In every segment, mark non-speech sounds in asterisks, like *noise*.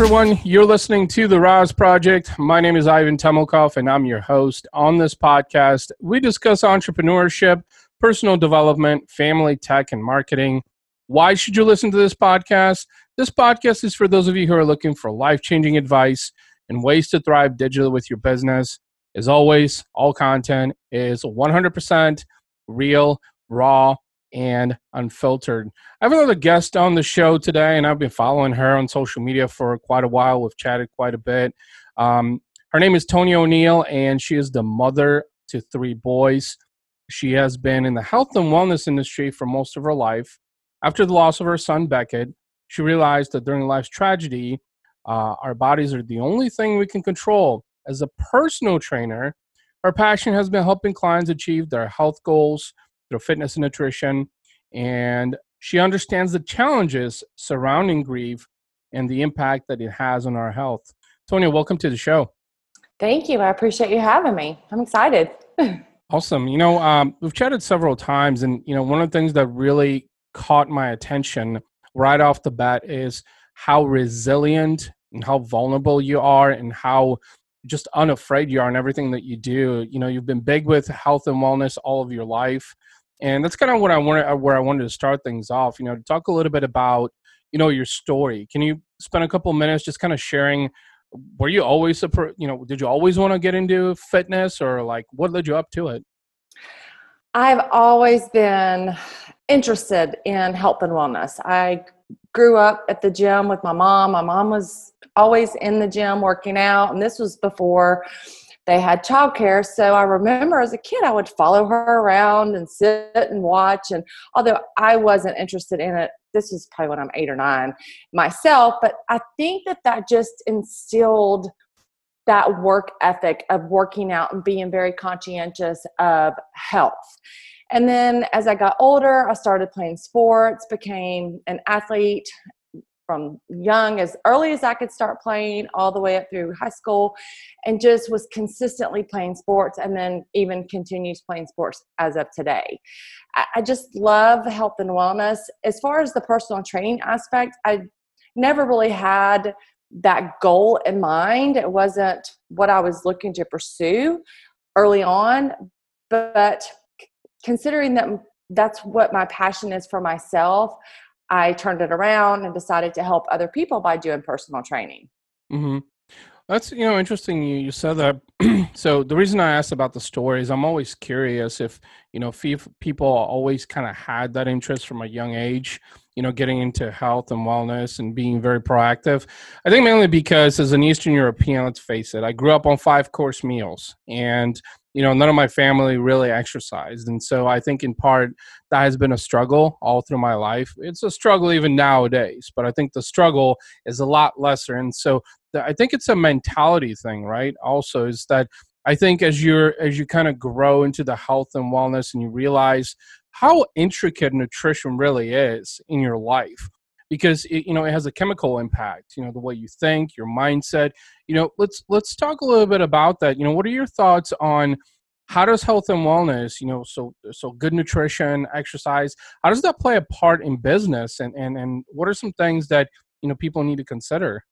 Everyone? You're listening to The RAS Project. My name is Ivan Temelkov, and I'm your host. On this podcast, we discuss entrepreneurship, personal development, family tech, and marketing. Why should you listen to this podcast? This podcast is for those of you who are looking for life changing advice and ways to thrive digitally with your business. As always, all content is 100% real, raw, and unfiltered. I have another guest on the show today, and I've been following her on social media for quite a while. We've chatted quite a bit. Um, her name is Tonia O'Neill, and she is the mother to three boys. She has been in the health and wellness industry for most of her life. After the loss of her son, Beckett, she realized that during life's tragedy, uh, our bodies are the only thing we can control. As a personal trainer, her passion has been helping clients achieve their health goals through fitness and nutrition. And she understands the challenges surrounding grief and the impact that it has on our health. Tonia, welcome to the show. Thank you. I appreciate you having me. I'm excited. *laughs* awesome. You know, um, we've chatted several times, and, you know, one of the things that really caught my attention right off the bat is how resilient and how vulnerable you are and how just unafraid you are in everything that you do. You know, you've been big with health and wellness all of your life and that's kind of what I wanted, uh, where I wanted to start things off. You know, to talk a little bit about, you know, your story. Can you spend a couple minutes just kind of sharing? Were you always, you know, did you always want to get into fitness, or like what led you up to it? I've always been interested in health and wellness. I grew up at the gym with my mom. My mom was always in the gym working out, and this was before they had childcare. So I remember as a kid, I would follow her around and sit and watch. And although I wasn't interested in it, this was probably when I'm eight or nine myself, but I think that that just instilled that work ethic of working out and being very conscientious of health. And then as I got older, I started playing sports, became an athlete, from young as early as I could start playing all the way up through high school and just was consistently playing sports and then even continues playing sports as of today. I, just love health and wellness. As far as the personal training aspect, I never really had that goal in mind. It wasn't what I was looking to pursue early on, but considering that that's what my passion is for myself, I turned it around and decided to help other people by doing personal training. Mm-hmm. That's you know interesting. You you said that. *clears throat* so the reason I asked about the story is I'm always curious if you know if people always kind of had that interest from a young age. You know, getting into health and wellness and being very proactive. I think mainly because as an Eastern European, let's face it, I grew up on five course meals and you know none of my family really exercised. And so i think in part that has been a struggle all through my life. It's a struggle even nowadays but i think the struggle is a lot lesser. And so the, i think it's a mentality thing right? Also is that i think as you're as you kind of grow into the health and wellness and you realize how intricate nutrition really is in your life because it, you know it has a chemical impact you know the way you think your mindset. You know let's let's talk a little bit about that. You know what are your thoughts on how does health and wellness you know so so good nutrition exercise how does that play a part in business? And and, and what are some things that you know people need to consider?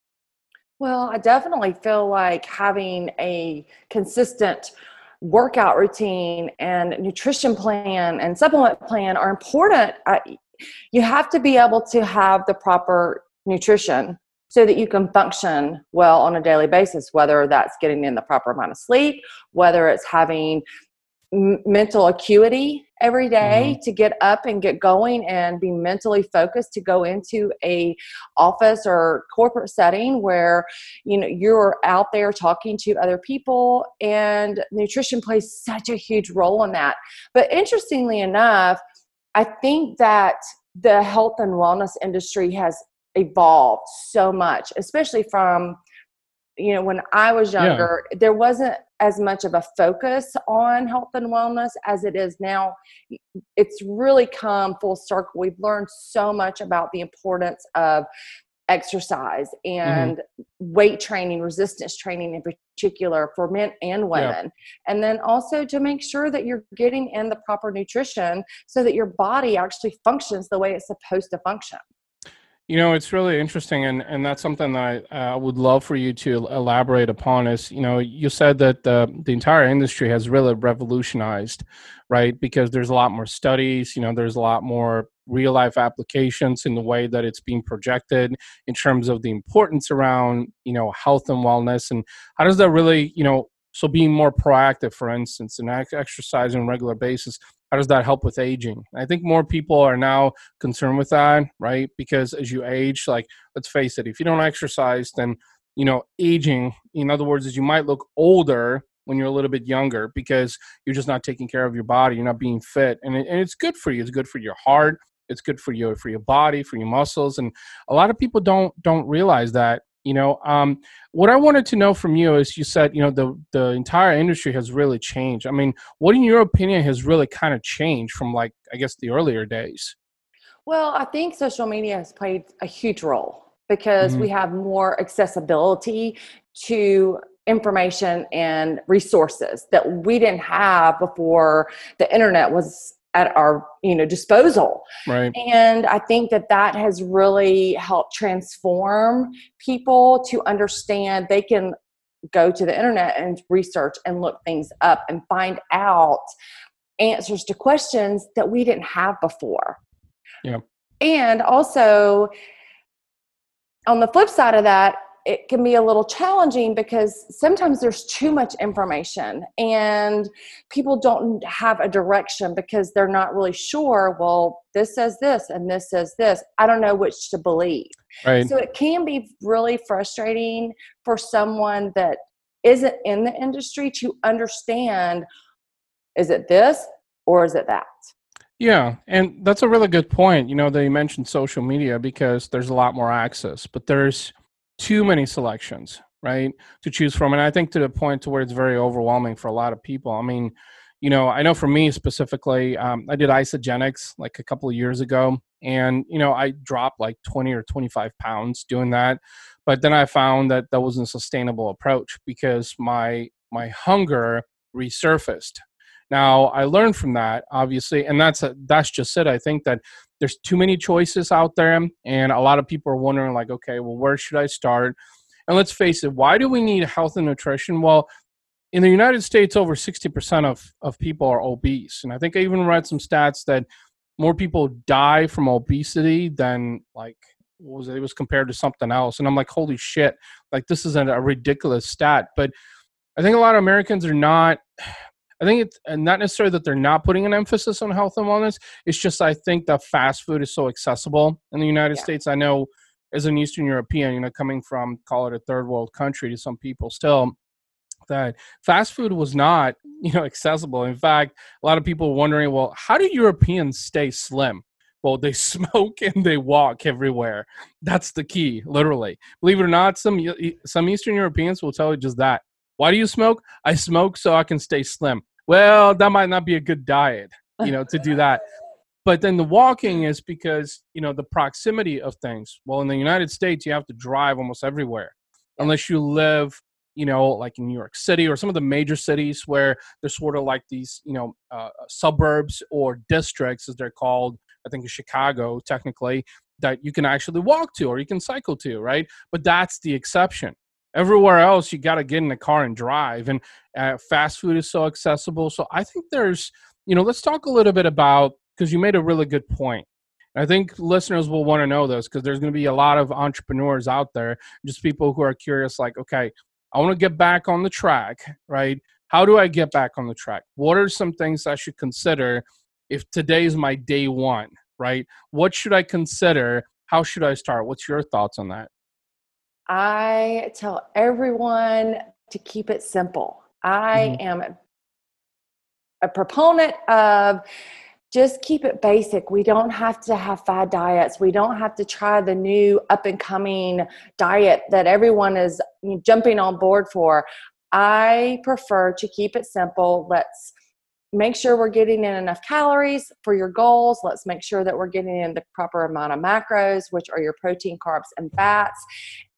Well i definitely feel like having a consistent workout routine and nutrition plan and supplement plan are important you have to be able to have the proper nutrition so that you can function well on a daily basis, whether that's getting in the proper amount of sleep, whether it's having m- mental acuity every day mm-hmm. to get up and get going and be mentally focused to go into a office or corporate setting where you know you're out there talking to other people and nutrition plays such a huge role in that but interestingly enough I think that the health and wellness industry has evolved so much, especially from you know when I was younger, yeah. there wasn't as much of a focus on health and wellness as it is now. It's really come full circle. We've learned so much about the importance of exercise mm-hmm. and mm-hmm. weight training, resistance training in particular for men and women. Yeah. And then also to make sure that you're getting in the proper nutrition so that your body actually functions the way it's supposed to function. You know, it's really interesting, and, and that's something that I uh, would love for you to elaborate upon. Is you know, you said that the the entire industry has really revolutionized, right? Because there's a lot more studies. You know, there's a lot more real life applications in the way that it's being projected in terms of the importance around you know health and wellness, and how does that really you know so being more proactive, for instance, and exercise on a regular basis how does that help with aging? I think more people are now concerned with that right? Because as you age like let's face it if you don't exercise then you know aging in other words is you might look older when you're a little bit younger because you're just not taking care of your body you're not being fit and, it, and it's good for you it's good for your heart it's good for your for your body for your muscles and a lot of people don't don't realize that you know um, what i wanted to know from you is you said you know the the entire industry has really changed i mean what in your opinion has really kind of changed from like i guess the earlier days well i think social media has played a huge role because mm-hmm. we have more accessibility to information and resources that we didn't have before the internet was at our you know disposal. Right. And i think that that has really helped transform people to understand they can go to the internet and research and look things up and find out answers to questions that we didn't have before. Yeah and also on the flip side of that it can be a little challenging because sometimes there's too much information and people don't have a direction because they're not really sure well this says this and this says this i don't know which to believe right. so it can be really frustrating for someone that isn't in the industry to understand is it this or is it that yeah, and that's a really good point. You know, they mentioned social media because there's a lot more access, but there's too many selections, right, to choose from. And I think to the point to where it's very overwhelming for a lot of people. I mean, you know, I know for me specifically, um, I did Isagenix like a couple of years ago, and you know, I dropped like 20 or 25 pounds doing that. But then I found that that wasn't a sustainable approach because my my hunger resurfaced. Now I learned from that, obviously, and that's a, that's just it. I think that there's too many choices out there and a lot of people are wondering like okay well where should i start and let's face it why do we need health and nutrition well in the united states over 60% of, of people are obese and i think i even read some stats that more people die from obesity than like was it? it was compared to something else and i'm like holy shit like this is a, a ridiculous stat but i think a lot of americans are not I think it's not necessarily that they're not putting an emphasis on health and wellness. It's just I think that fast food is so accessible in the United yeah. States. I know as an Eastern European, you know, coming from call it a third world country to some people still, that fast food was not, *laughs* you know, accessible. In fact, a lot of people are wondering, well, how do Europeans stay slim? Well, they *laughs* smoke and they walk everywhere. That's the key, literally. Believe it or not, some some Eastern Europeans will tell you just that. Why do you smoke? I smoke so I can stay slim. Well, that might not be a good diet, you know, to do that. *laughs* But then the walking is because, you know, the proximity of things. Well, in the United States, you have to drive almost everywhere unless you live, you know, like in New York City or some of the major cities where there's sort of like these, you know, uh, suburbs or districts, as they're called. I think in Chicago, technically, that you can actually walk to or you can cycle to, right? But that's the exception everywhere else you got to get in the car and drive and uh, fast food is so accessible. So i think there's you know let's talk a little bit about because you made a really good point. I think listeners will want to know this because there's going to be a lot of entrepreneurs out there just people who are curious like okay i want to get back on the track right? How do i get back on the track? What are some things i should consider if today is my day one right? What should i consider? How should i start? What's your thoughts on that I tell everyone to keep it simple. I mm-hmm. am a proponent of just keep it basic. We don't have to have fad diets. We don't have to try the new up and coming diet that everyone is jumping on board for. I prefer to keep it simple. Let's make sure we're getting in enough calories for your goals. Let's make sure that we're getting in the proper amount of macros, which are your protein, carbs, and fats.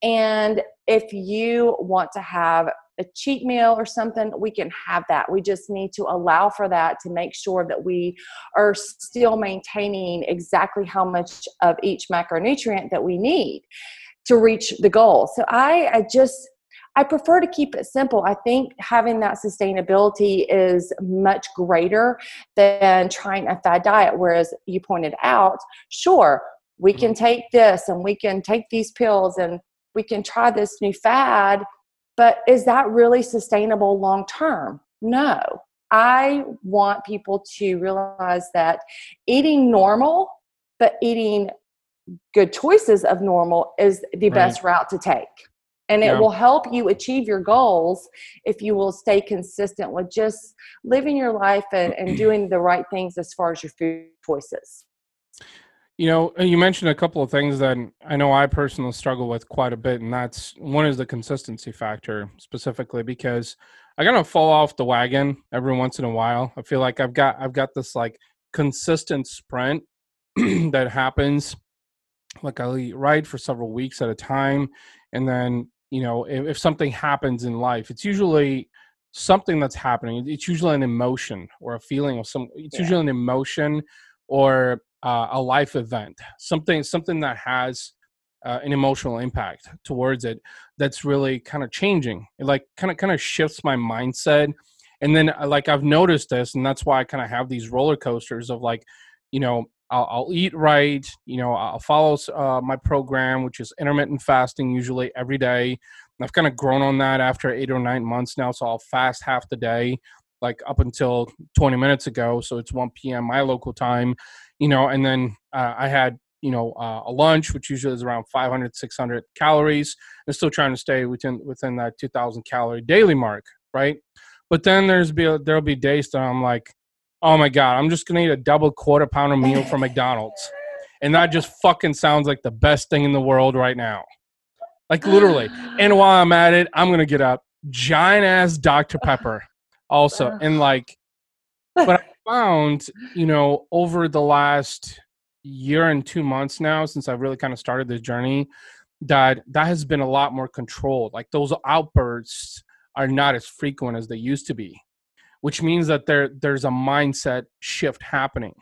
And if you want to have a cheat meal or something, we can have that. We just need to allow for that to make sure that we are still maintaining exactly how much of each macronutrient that we need to reach the goal. So I, I just I prefer to keep it simple. I think having that sustainability is much greater than trying a fad diet. Whereas you pointed out, sure, we can mm-hmm. take this and we can take these pills and we can try this new fad, but is that really sustainable long term? No. I want people to realize that eating normal, but eating good choices of normal is the right. best route to take and it yeah. will help you achieve your goals if you will stay consistent with just living your life and, and *clears throat* doing the right things as far as your food choices you know you mentioned a couple of things that i know i personally struggle with quite a bit and that's one is the consistency factor specifically because i kind of fall off the wagon every once in a while i feel like i've got i've got this like consistent sprint *clears throat* that happens like i'll eat right for several weeks at a time and then you know if, if something happens in life it's usually something that's happening. It's usually an emotion or a feeling of some it's yeah. usually an emotion or uh, a life event something something that has uh, an emotional impact towards it that's really kind of changing. It like kind of kind of shifts my mindset. And then uh, like i've noticed this and that's why i kind of have these roller coasters of like you know I'll, I'll eat right. You know, I'll follow uh, my program, which is intermittent fasting, usually every day. And I've kind of grown on that after eight or nine months now. So I'll fast half the day, like up until 20 minutes ago. So it's 1 p.m. my local time, you know, and then uh, I had you know uh, a lunch which usually is around 500 600 calories i'm still trying to stay within within that 2000 calorie daily mark right but then there's be there'll be days that i'm like oh my god, I'm just gonna eat a double quarter pounder meal from McDonald's, and that just fucking sounds like the best thing in the world right now, like literally. *gasps* And while I'm at it, I'm gonna get a giant ass Dr Pepper, also, and like, but I found, you know, over the last year and two months now, since I've really kind of started this journey, that that has been a lot more controlled. Like those outbursts are not as frequent as they used to be which means that there there's a mindset shift happening.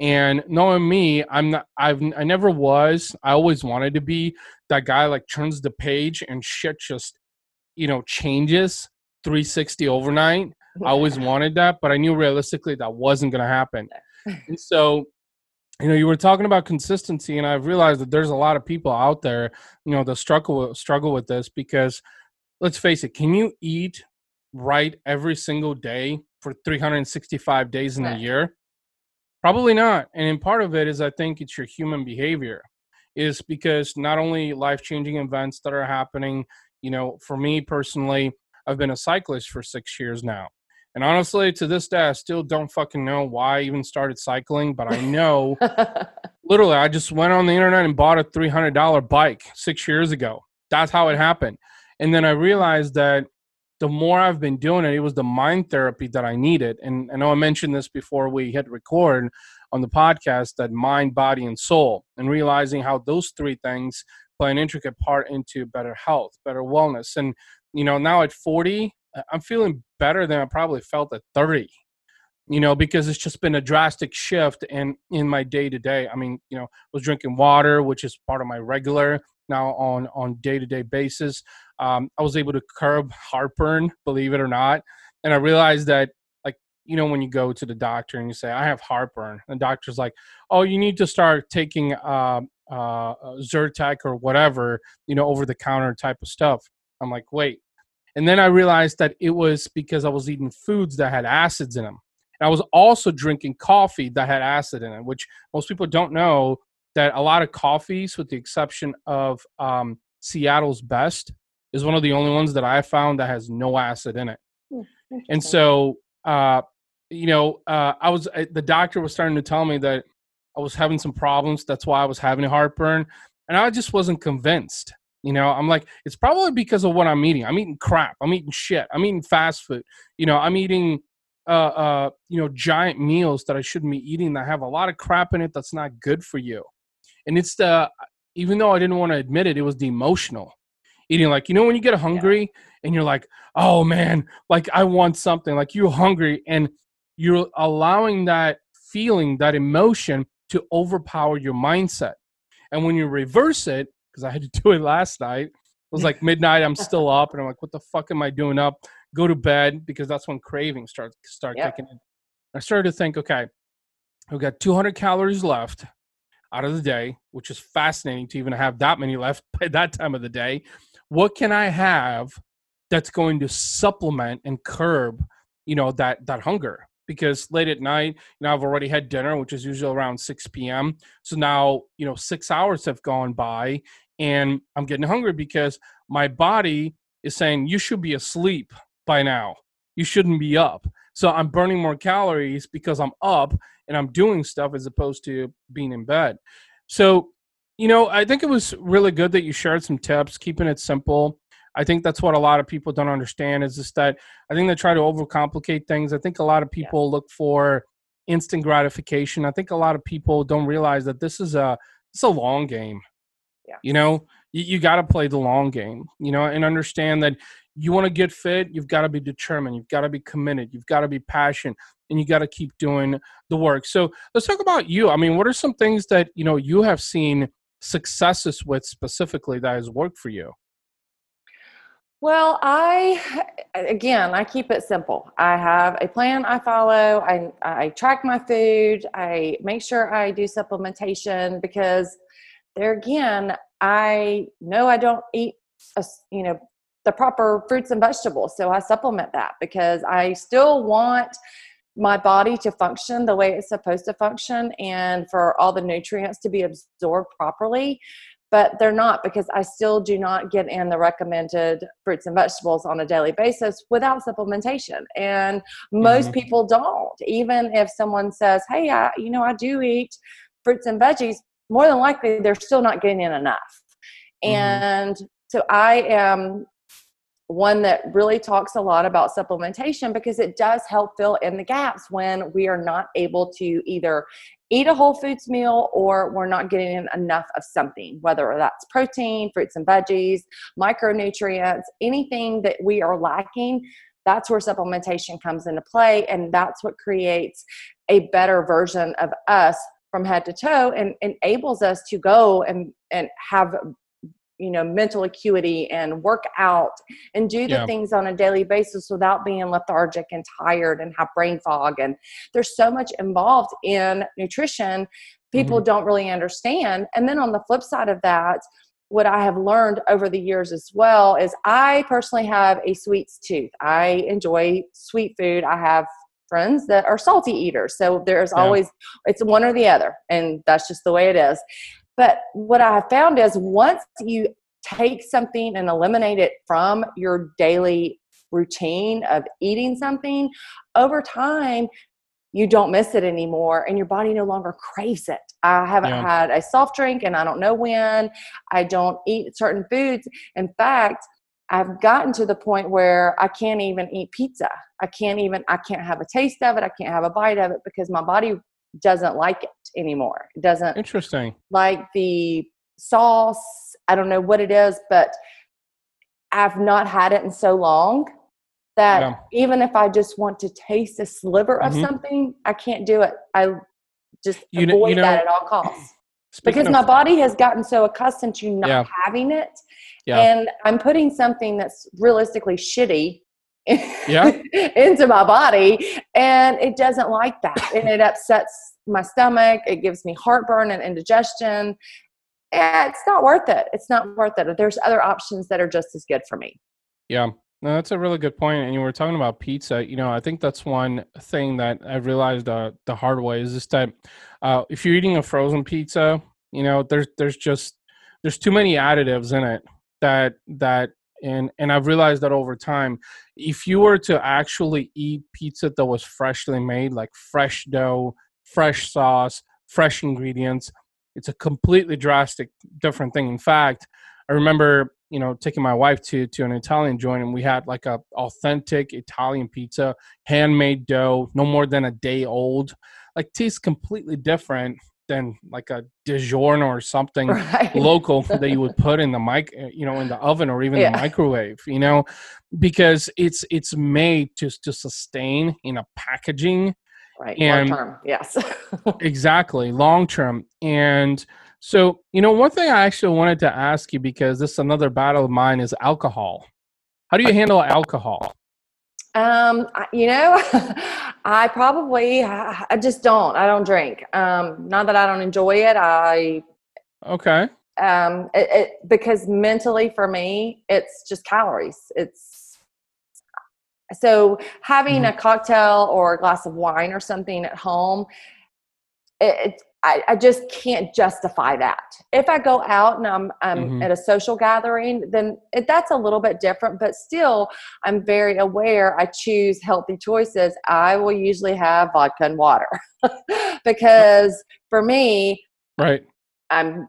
And knowing me, I'm not I've I never was, I always wanted to be that guy like turns the page and shit just you know changes 360 overnight. I always *laughs* wanted that, but I knew realistically that wasn't going to happen. And so you know you were talking about consistency and i've realized that there's a lot of people out there you know that struggle struggle with this because let's face it can you eat right every single day for 365 days in right. a year? Probably not. And in part of it is I think it's your human behavior. Is because not only life changing events that are happening, you know, for me personally, I've been a cyclist for six years now. And honestly, to this day, I still don't fucking know why I even started cycling, but I know *laughs* literally, I just went on the internet and bought a $300 bike six years ago. That's how it happened. And then I realized that the more I've been doing it, it was the mind therapy that I needed. And I know I mentioned this before we hit record on the podcast that mind, body, and soul, and realizing how those three things play an intricate part into better health, better wellness. And, you know, now at 40, I'm feeling better than I probably felt at 30 you know, because it's just been a drastic shift in in my day to day. I mean, you know, I was drinking water, which is part of my regular now on on day to day basis. Um, I was able to curb heartburn, believe it or not, and I realized that like you know when you go to the doctor and you say I have heartburn, and the doctor's like, oh, you need to start taking uh, uh, Zyrtec or whatever, you know, over the counter type of stuff. I'm like, wait. And then I realized that it was because I was eating foods that had acids in them. I was also drinking coffee that had acid in it, which most people don't know that a lot of coffees, with the exception of um, Seattle's Best, is one of the only ones that I found that has no acid in it. Hmm, and so, uh, you know, uh, I was uh, the doctor was starting to tell me that I was having some problems. That's why I was having heartburn, and I just wasn't convinced. You know, I'm like, it's probably because of what I'm eating. I'm eating crap. I'm eating shit. I'm eating fast food. You know, I'm eating uh, uh, you know, giant meals that I shouldn't be eating that have a lot of crap in it that's not good for you. And it's the, even though I didn't want to admit it, it was the emotional eating. Like, you know, when you get hungry yeah. and you're like, oh man, like I want something, like you're hungry and you're allowing that feeling, that emotion to overpower your mindset. And when you reverse it, because I had to *laughs* do it last night, it was *laughs* like midnight, I'm still up, and I'm like, what the fuck am I doing up? Go to bed because that's when cravings start start yep. kicking in. I started to think, okay, I've got 200 calories left out of the day, which is fascinating to even have that many left *laughs* by that time of the day. What can I have that's going to supplement and curb, you know, that that hunger? because late at night, you know, I've already had dinner, which is usually around 6 p.m. So now, you know, six hours have gone by and I'm getting hungry because my body is saying, you should be asleep by now. You shouldn't be up. So I'm burning more calories because I'm up and I'm doing stuff as opposed to being in bed. So, you know, I think it was really good that you shared some tips, keeping it simple. I think that's what a lot of people don't understand is just that I think they try to overcomplicate things. I think a lot of people yeah. look for instant gratification. I think a lot of people don't realize that this is a it's a long game. Yeah. You know, you, you got to play the long game, you know, and understand that you want to get fit, you've got to be determined, you've got to be committed, you've got to be passionate, and you got to keep doing the work. So let's talk about you. I mean, what are some things that, you know, you have seen successes with specifically that has worked for you? Well, I again, I keep it simple. I have a plan I follow. I I track my food. I make sure I do supplementation because there again, I know I don't eat a, you know the proper fruits and vegetables, so I supplement that because I still want my body to function the way it's supposed to function and for all the nutrients to be absorbed properly but they're not because I still do not get in the recommended fruits and vegetables on a daily basis without supplementation. And most mm-hmm. people don't. Even if someone says, "Hey, I, you know, I do eat fruits and veggies," more than likely they're still not getting in enough. Mm-hmm. And so I am one that really talks a lot about supplementation because it does help fill in the gaps when we are not able to either eat a whole foods meal or we're not getting in enough of something, whether that's protein, fruits and veggies, micronutrients, anything that we are lacking. That's where supplementation comes into play, and that's what creates a better version of us from head to toe and enables us to go and, and have you know mental acuity and work out and do the yeah. things on a daily basis without being lethargic and tired and have brain fog and there's so much involved in nutrition people mm-hmm. don't really understand and then on the flip side of that what I have learned over the years as well is I personally have a sweets tooth. I enjoy sweet food. I have friends that are salty eaters. So there's yeah. always, it's one or the other. And that's just the way it is. But what I have found is once you take something and eliminate it from your daily routine of eating something, over time, you don't miss it anymore and your body no longer craves it. I haven't yeah. had a soft drink and I don't know when. I don't eat certain foods. In fact, I've gotten to the point where I can't even eat pizza. I can't even I can't have a taste of it. I can't have a bite of it because my body doesn't like it anymore. It doesn't interesting like the sauce. I don't know what it is, but I've not had it in so long that yeah. even if I just want to taste a sliver of mm-hmm. something, I can't do it. I just you avoid know, you know, that at all costs. because my body has gotten so accustomed to not yeah. having it. Yeah. And I'm putting something that's realistically shitty yeah. *laughs* into my body and it doesn't like that and it upsets my stomach it gives me heartburn and indigestion and it's not worth it it's not worth it there's other options that are just as good for me yeah no, that's a really good point. And you were talking about pizza. You know, I think that's one thing that I realized uh, the hard way is just that uh, if you're eating a frozen pizza, you know, there's there's just there's too many additives in it that that and and I've realized that over time, if you were to actually eat pizza that was freshly made, like fresh dough, fresh sauce, fresh ingredients, it's a completely drastic different thing. In fact, I remember you know taking my wife to to an Italian joint, and we had like a authentic Italian pizza, handmade dough, no more than a day old. Like tastes completely different than like a DiGiorno or something *laughs* right. local that you would put in the mic, eh, you know, in the oven or even yeah. the microwave, you know, because it's it's made just to sustain in a packaging. Right. Long term. Yes. *laughs* exactly. Long term. And so, you know, one thing I actually wanted to ask you because this is another battle of mine is alcohol. How do you handle alcohol? Um, you know, *laughs* I probably I just don't. I don't drink. Um, not that I don't enjoy it. I okay. Um, it, it because mentally for me, it's just calories. It's so having mm-hmm. a cocktail or a glass of wine or something at home. It I, I, just can't justify that. If I go out and I'm, I'm mm-hmm. at a social gathering, then it, that's a little bit different, but still, I'm very aware I choose healthy choices. I will usually have vodka and water *laughs* because for me, right, I'm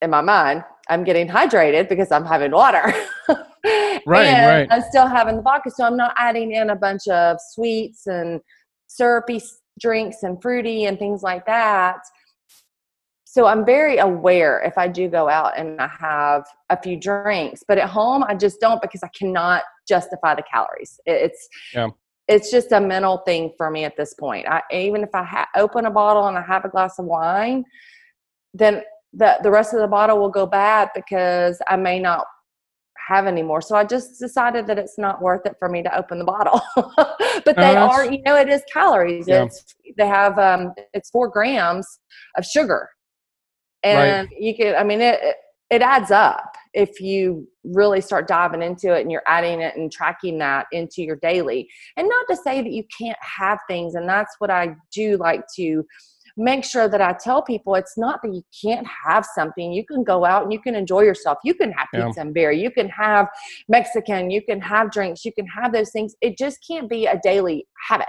in my mind, I'm getting hydrated because I'm having water. *laughs* right, right. I'm still having the vodka, so I'm not adding in a bunch of sweets and syrupy drinks and fruity and things like that so I'm very aware if I do go out and I have a few drinks, but at home I just don't because I cannot justify the calories. It's yeah. it's just a mental thing for me at this point. I, even if I ha- open a bottle and I have a glass of wine, then the the rest of the bottle will go bad because I may not have anymore. So I just decided that it's not worth it for me to open the bottle. *laughs* but they uh, are, you know, it is calories. Yeah. It's they have um it's four grams of sugar and right. you can i mean it it adds up if you really start diving into it and you're adding it and tracking that into your daily and not to say that you can't have things and that's what i do like to make sure that i tell people it's not that you can't have something you can go out and you can enjoy yourself you can have pizza yeah. and beer you can have mexican you can have drinks you can have those things it just can't be a daily habit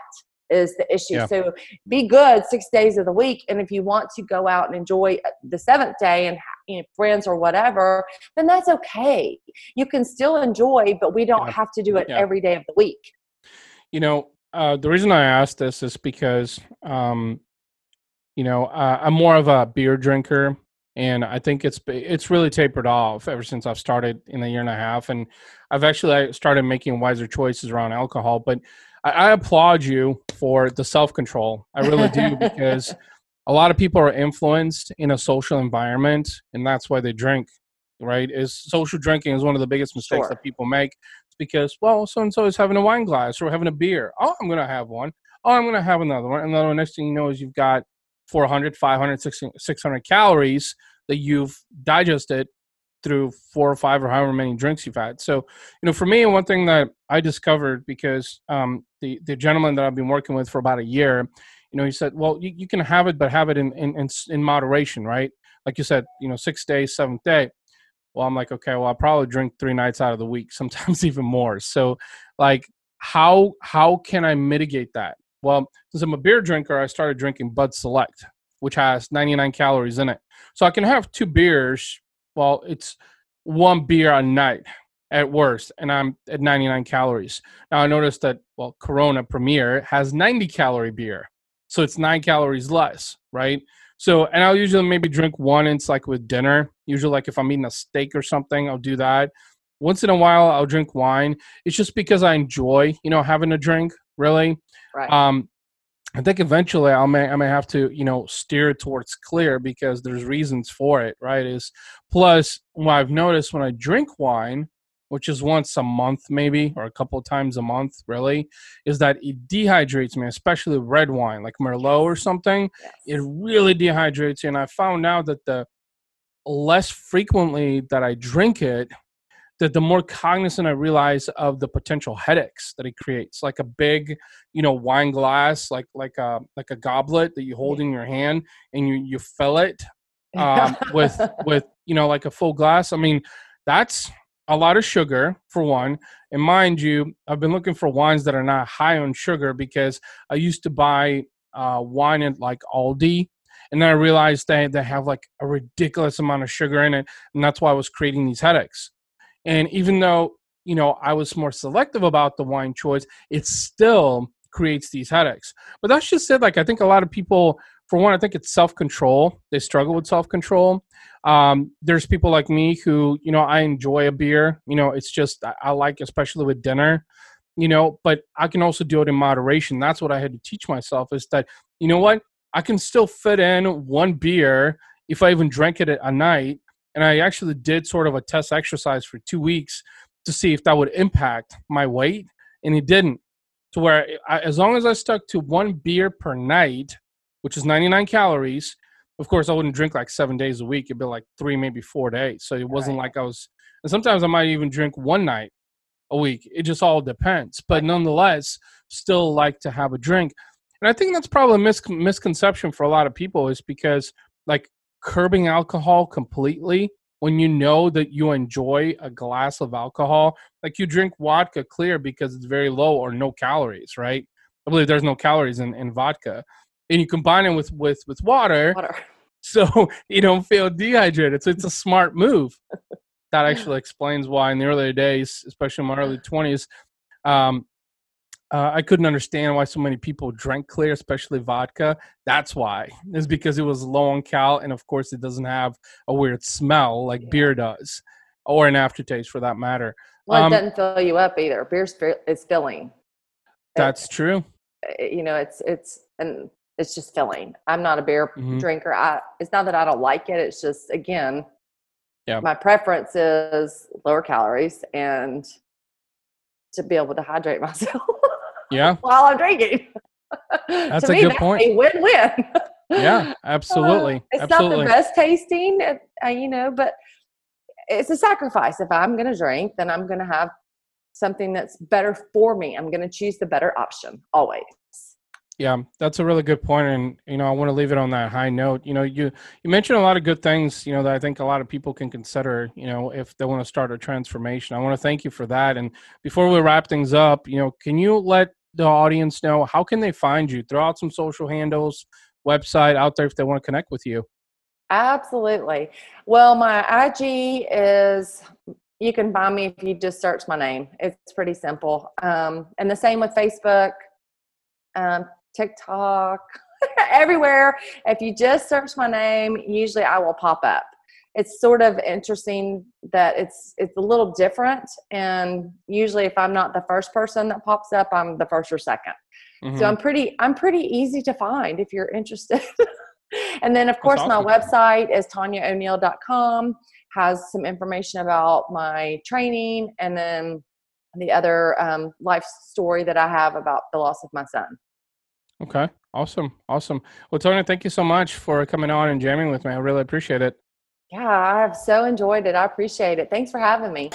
is the issue. Yeah. So be good six days of the week. And if you want to go out and enjoy uh, the seventh day and you know, friends or whatever, then that's okay. You can still enjoy, but we don't yeah. have to do it yeah. every day of the week. You know, uh, the reason I asked this is because, um, you know, uh, I'm more of a beer drinker, and I think it's it's really tapered off ever since I've started in a year and a half, and I've actually started making wiser choices around alcohol. But I, I applaud you for the self control. I really do because *laughs* a lot of people are influenced in a social environment, and that's why they drink. Right? Is social drinking is one of the biggest mistakes sure. that people make. It's because well, so and so is having a wine glass or having a beer. Oh, I'm gonna have one. Oh, I'm gonna have another one. And then the next thing you know is you've got 400, 500, 600 calories that you've digested through four or five or however many drinks you've had. So, you know, for me, one thing that I discovered because um, the the gentleman that I've been working with for about a year, you know, he said, well, you, you can have it, but have it in, in, in in moderation, right? Like you said, you know, six days, seventh day. Well, I'm like, okay, well, I'll probably drink three nights out of the week, sometimes *laughs* even more. So, like, how how can I mitigate that? Well, since I'm a beer drinker, I started drinking Bud Select, which has 99 calories in it. So I can have two beers well, it's one beer a night at worst, and I'm at 99 calories. Now I noticed that well, Corona Premier has 90 calorie beer, so it's nine calories less, right? So, and I'll usually maybe drink one. It's like with dinner. Usually, like if I'm eating a steak or something, I'll do that. Once in a while, I'll drink wine. It's just because I enjoy, you know, having a drink. Really, right. Um, I think eventually I may I may have to you know steer towards clear because there's reasons for it, right? Is plus what I've noticed when I drink wine, which is once a month maybe or a couple of times a month, really, is that it dehydrates me, especially red wine like Merlot or something. Yes. It really dehydrates you, and I found out that the less frequently that I drink it, that the more cognizant I realize of the potential headaches that it creates, like a big, you know, wine glass, like like a like a goblet that you hold in your hand and you you fill it um, *laughs* with with you know like a full glass. I mean, that's a lot of sugar for one. And mind you, I've been looking for wines that are not high on sugar because I used to buy uh, wine at like Aldi and then I realized they they have like a ridiculous amount of sugar in it, and that's why I was creating these headaches And even though, you know, I was more selective about the wine choice, it still creates these headaches. But that's just it. Like, I think a lot of people, for one, I think it's self control. They struggle with self control. Um, there's people like me who, you know, I enjoy a beer. You know, it's just, I, I like, especially with dinner, you know, but I can also do it in moderation. That's what I had to teach myself is that, you know what? I can still fit in one beer if I even drank it at a night. And I actually did sort of a test exercise for two weeks to see if that would impact my weight, and it didn't. To where I, as long as I stuck to one beer per night, which is 99 calories, of course I wouldn't drink like seven days a week. It'd be like three, maybe four days. So it wasn't right. like I was. And sometimes I might even drink one night a week. It just all depends. But nonetheless, still like to have a drink. And I think that's probably a mis- misconception for a lot of people is because like curbing alcohol completely when you know that you enjoy a glass of alcohol, like you drink vodka clear because it's very low or no calories, right? I believe there's no calories in, in vodka. And you combine it with with with water, water. *laughs* so you don't feel dehydrated. So it's a smart move. that actually explains why in the early days, especially in my early 20s, um, uh, I couldn't understand why so many people drank clear, especially vodka. That's why. It's because it was low on cal, and of course, it doesn't have a weird smell like yeah. beer does, or an aftertaste for that matter. Well, um, it doesn't fill you up either. Beer is filling. That's it's, true. Eh, you know, it's it's and it's just filling. I'm not a beer mm-hmm. drinker. I it's not that I don't like it. It's just again, yeah. My preference is lower calories and to be able to hydrate *laughs* myself. Yeah. *laughs* while I'm drinking. *laughs* That's a me, good point. A win-win. *laughs* yeah, absolutely. Uh, it's absolutely. not the best tasting, uh, you know, but it's a sacrifice. If I'm going to drink, then I'm going to have something that's better for me. I'm going to choose the better option always. Yeah, that's a really good point, and you know, I want to leave it on that high note. You know, you you mentioned a lot of good things. You know, that I think a lot of people can consider. You know, if they want to start a transformation. I want to thank you for that. And before we wrap things up, you know, can you let the audience know how can they find you? Throw out some social handles, website out there if they want to connect with you. Absolutely. Well, my IG is you can find me if you just search my name. It's pretty simple. Um, and the same with Facebook. Um, TikTok, *laughs* everywhere. If you just search my name, usually I will pop up. It's sort of interesting that it's it's a little different, and usually if I'm not the first person that pops up, I'm the first or 2nd mm-hmm. So I'm pretty I'm pretty easy to find if you're interested. *laughs* and then of course awesome. my website is toniaoneill.com has some information about my training and then the other um, life story that I have about the loss of my son. Okay. Awesome. Awesome. Well, Tonia, thank you so much for coming on and jamming with me. I really appreciate it. Yeah, I've so enjoyed it. I appreciate it. Thanks for having me.